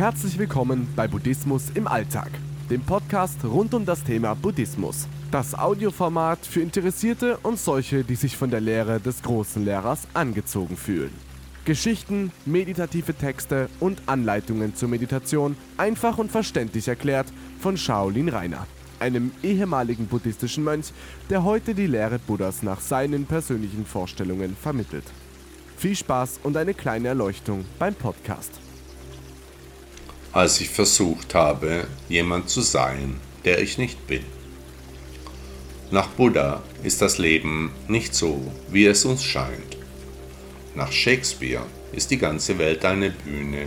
Herzlich willkommen bei Buddhismus im Alltag, dem Podcast rund um das Thema Buddhismus. Das Audioformat für Interessierte und solche, die sich von der Lehre des großen Lehrers angezogen fühlen. Geschichten, meditative Texte und Anleitungen zur Meditation einfach und verständlich erklärt von Shaolin Rainer, einem ehemaligen buddhistischen Mönch, der heute die Lehre Buddhas nach seinen persönlichen Vorstellungen vermittelt. Viel Spaß und eine kleine Erleuchtung beim Podcast. Als ich versucht habe, jemand zu sein, der ich nicht bin. Nach Buddha ist das Leben nicht so, wie es uns scheint. Nach Shakespeare ist die ganze Welt eine Bühne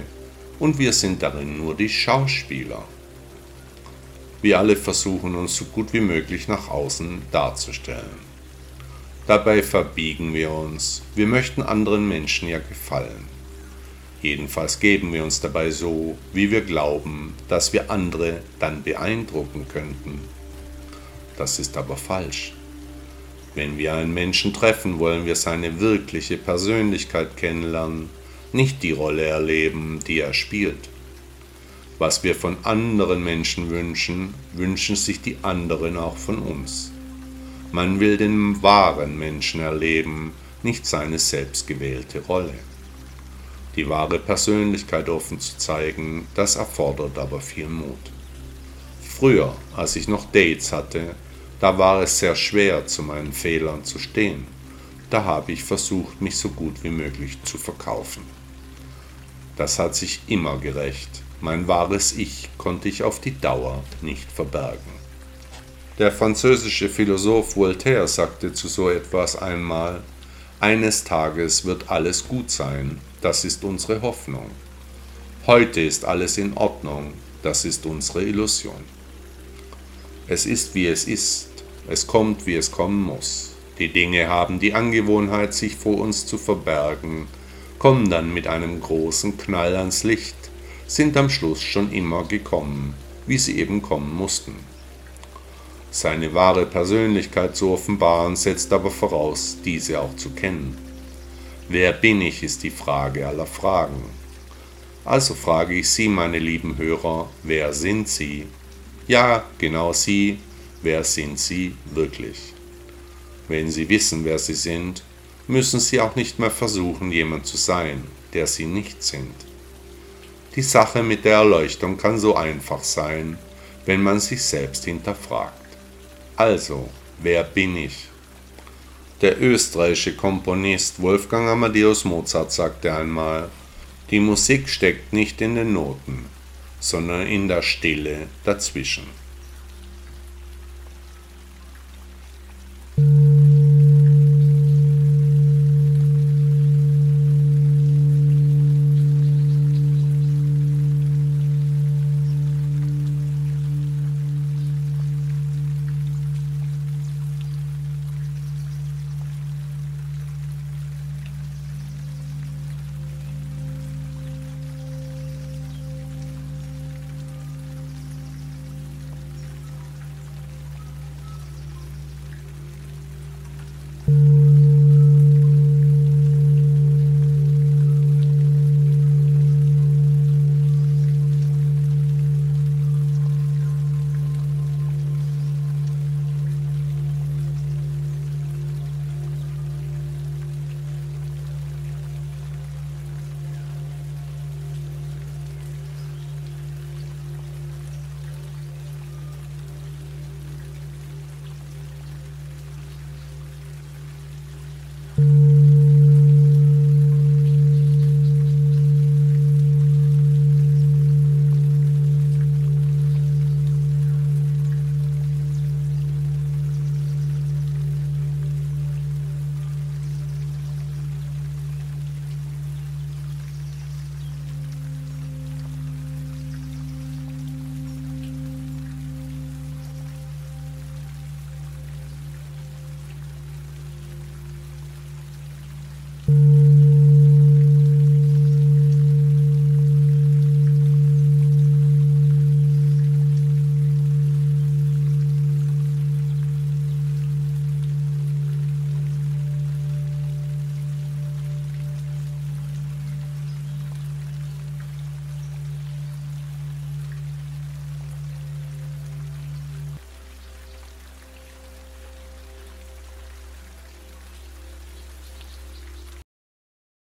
und wir sind darin nur die Schauspieler. Wir alle versuchen uns so gut wie möglich nach außen darzustellen. Dabei verbiegen wir uns, wir möchten anderen Menschen ja gefallen. Jedenfalls geben wir uns dabei so, wie wir glauben, dass wir andere dann beeindrucken könnten. Das ist aber falsch. Wenn wir einen Menschen treffen, wollen wir seine wirkliche Persönlichkeit kennenlernen, nicht die Rolle erleben, die er spielt. Was wir von anderen Menschen wünschen, wünschen sich die anderen auch von uns. Man will den wahren Menschen erleben, nicht seine selbstgewählte Rolle. Die wahre Persönlichkeit offen zu zeigen, das erfordert aber viel Mut. Früher, als ich noch Dates hatte, da war es sehr schwer, zu meinen Fehlern zu stehen. Da habe ich versucht, mich so gut wie möglich zu verkaufen. Das hat sich immer gerecht. Mein wahres Ich konnte ich auf die Dauer nicht verbergen. Der französische Philosoph Voltaire sagte zu so etwas einmal, eines Tages wird alles gut sein, das ist unsere Hoffnung. Heute ist alles in Ordnung, das ist unsere Illusion. Es ist wie es ist, es kommt, wie es kommen muss. Die Dinge haben die Angewohnheit, sich vor uns zu verbergen, kommen dann mit einem großen Knall ans Licht, sind am Schluss schon immer gekommen, wie sie eben kommen mussten. Seine wahre Persönlichkeit zu offenbaren, setzt aber voraus, diese auch zu kennen. Wer bin ich, ist die Frage aller Fragen. Also frage ich Sie, meine lieben Hörer, wer sind Sie? Ja, genau Sie, wer sind Sie wirklich? Wenn Sie wissen, wer Sie sind, müssen Sie auch nicht mehr versuchen, jemand zu sein, der Sie nicht sind. Die Sache mit der Erleuchtung kann so einfach sein, wenn man sich selbst hinterfragt. Also, wer bin ich? Der österreichische Komponist Wolfgang Amadeus Mozart sagte einmal, die Musik steckt nicht in den Noten, sondern in der Stille dazwischen.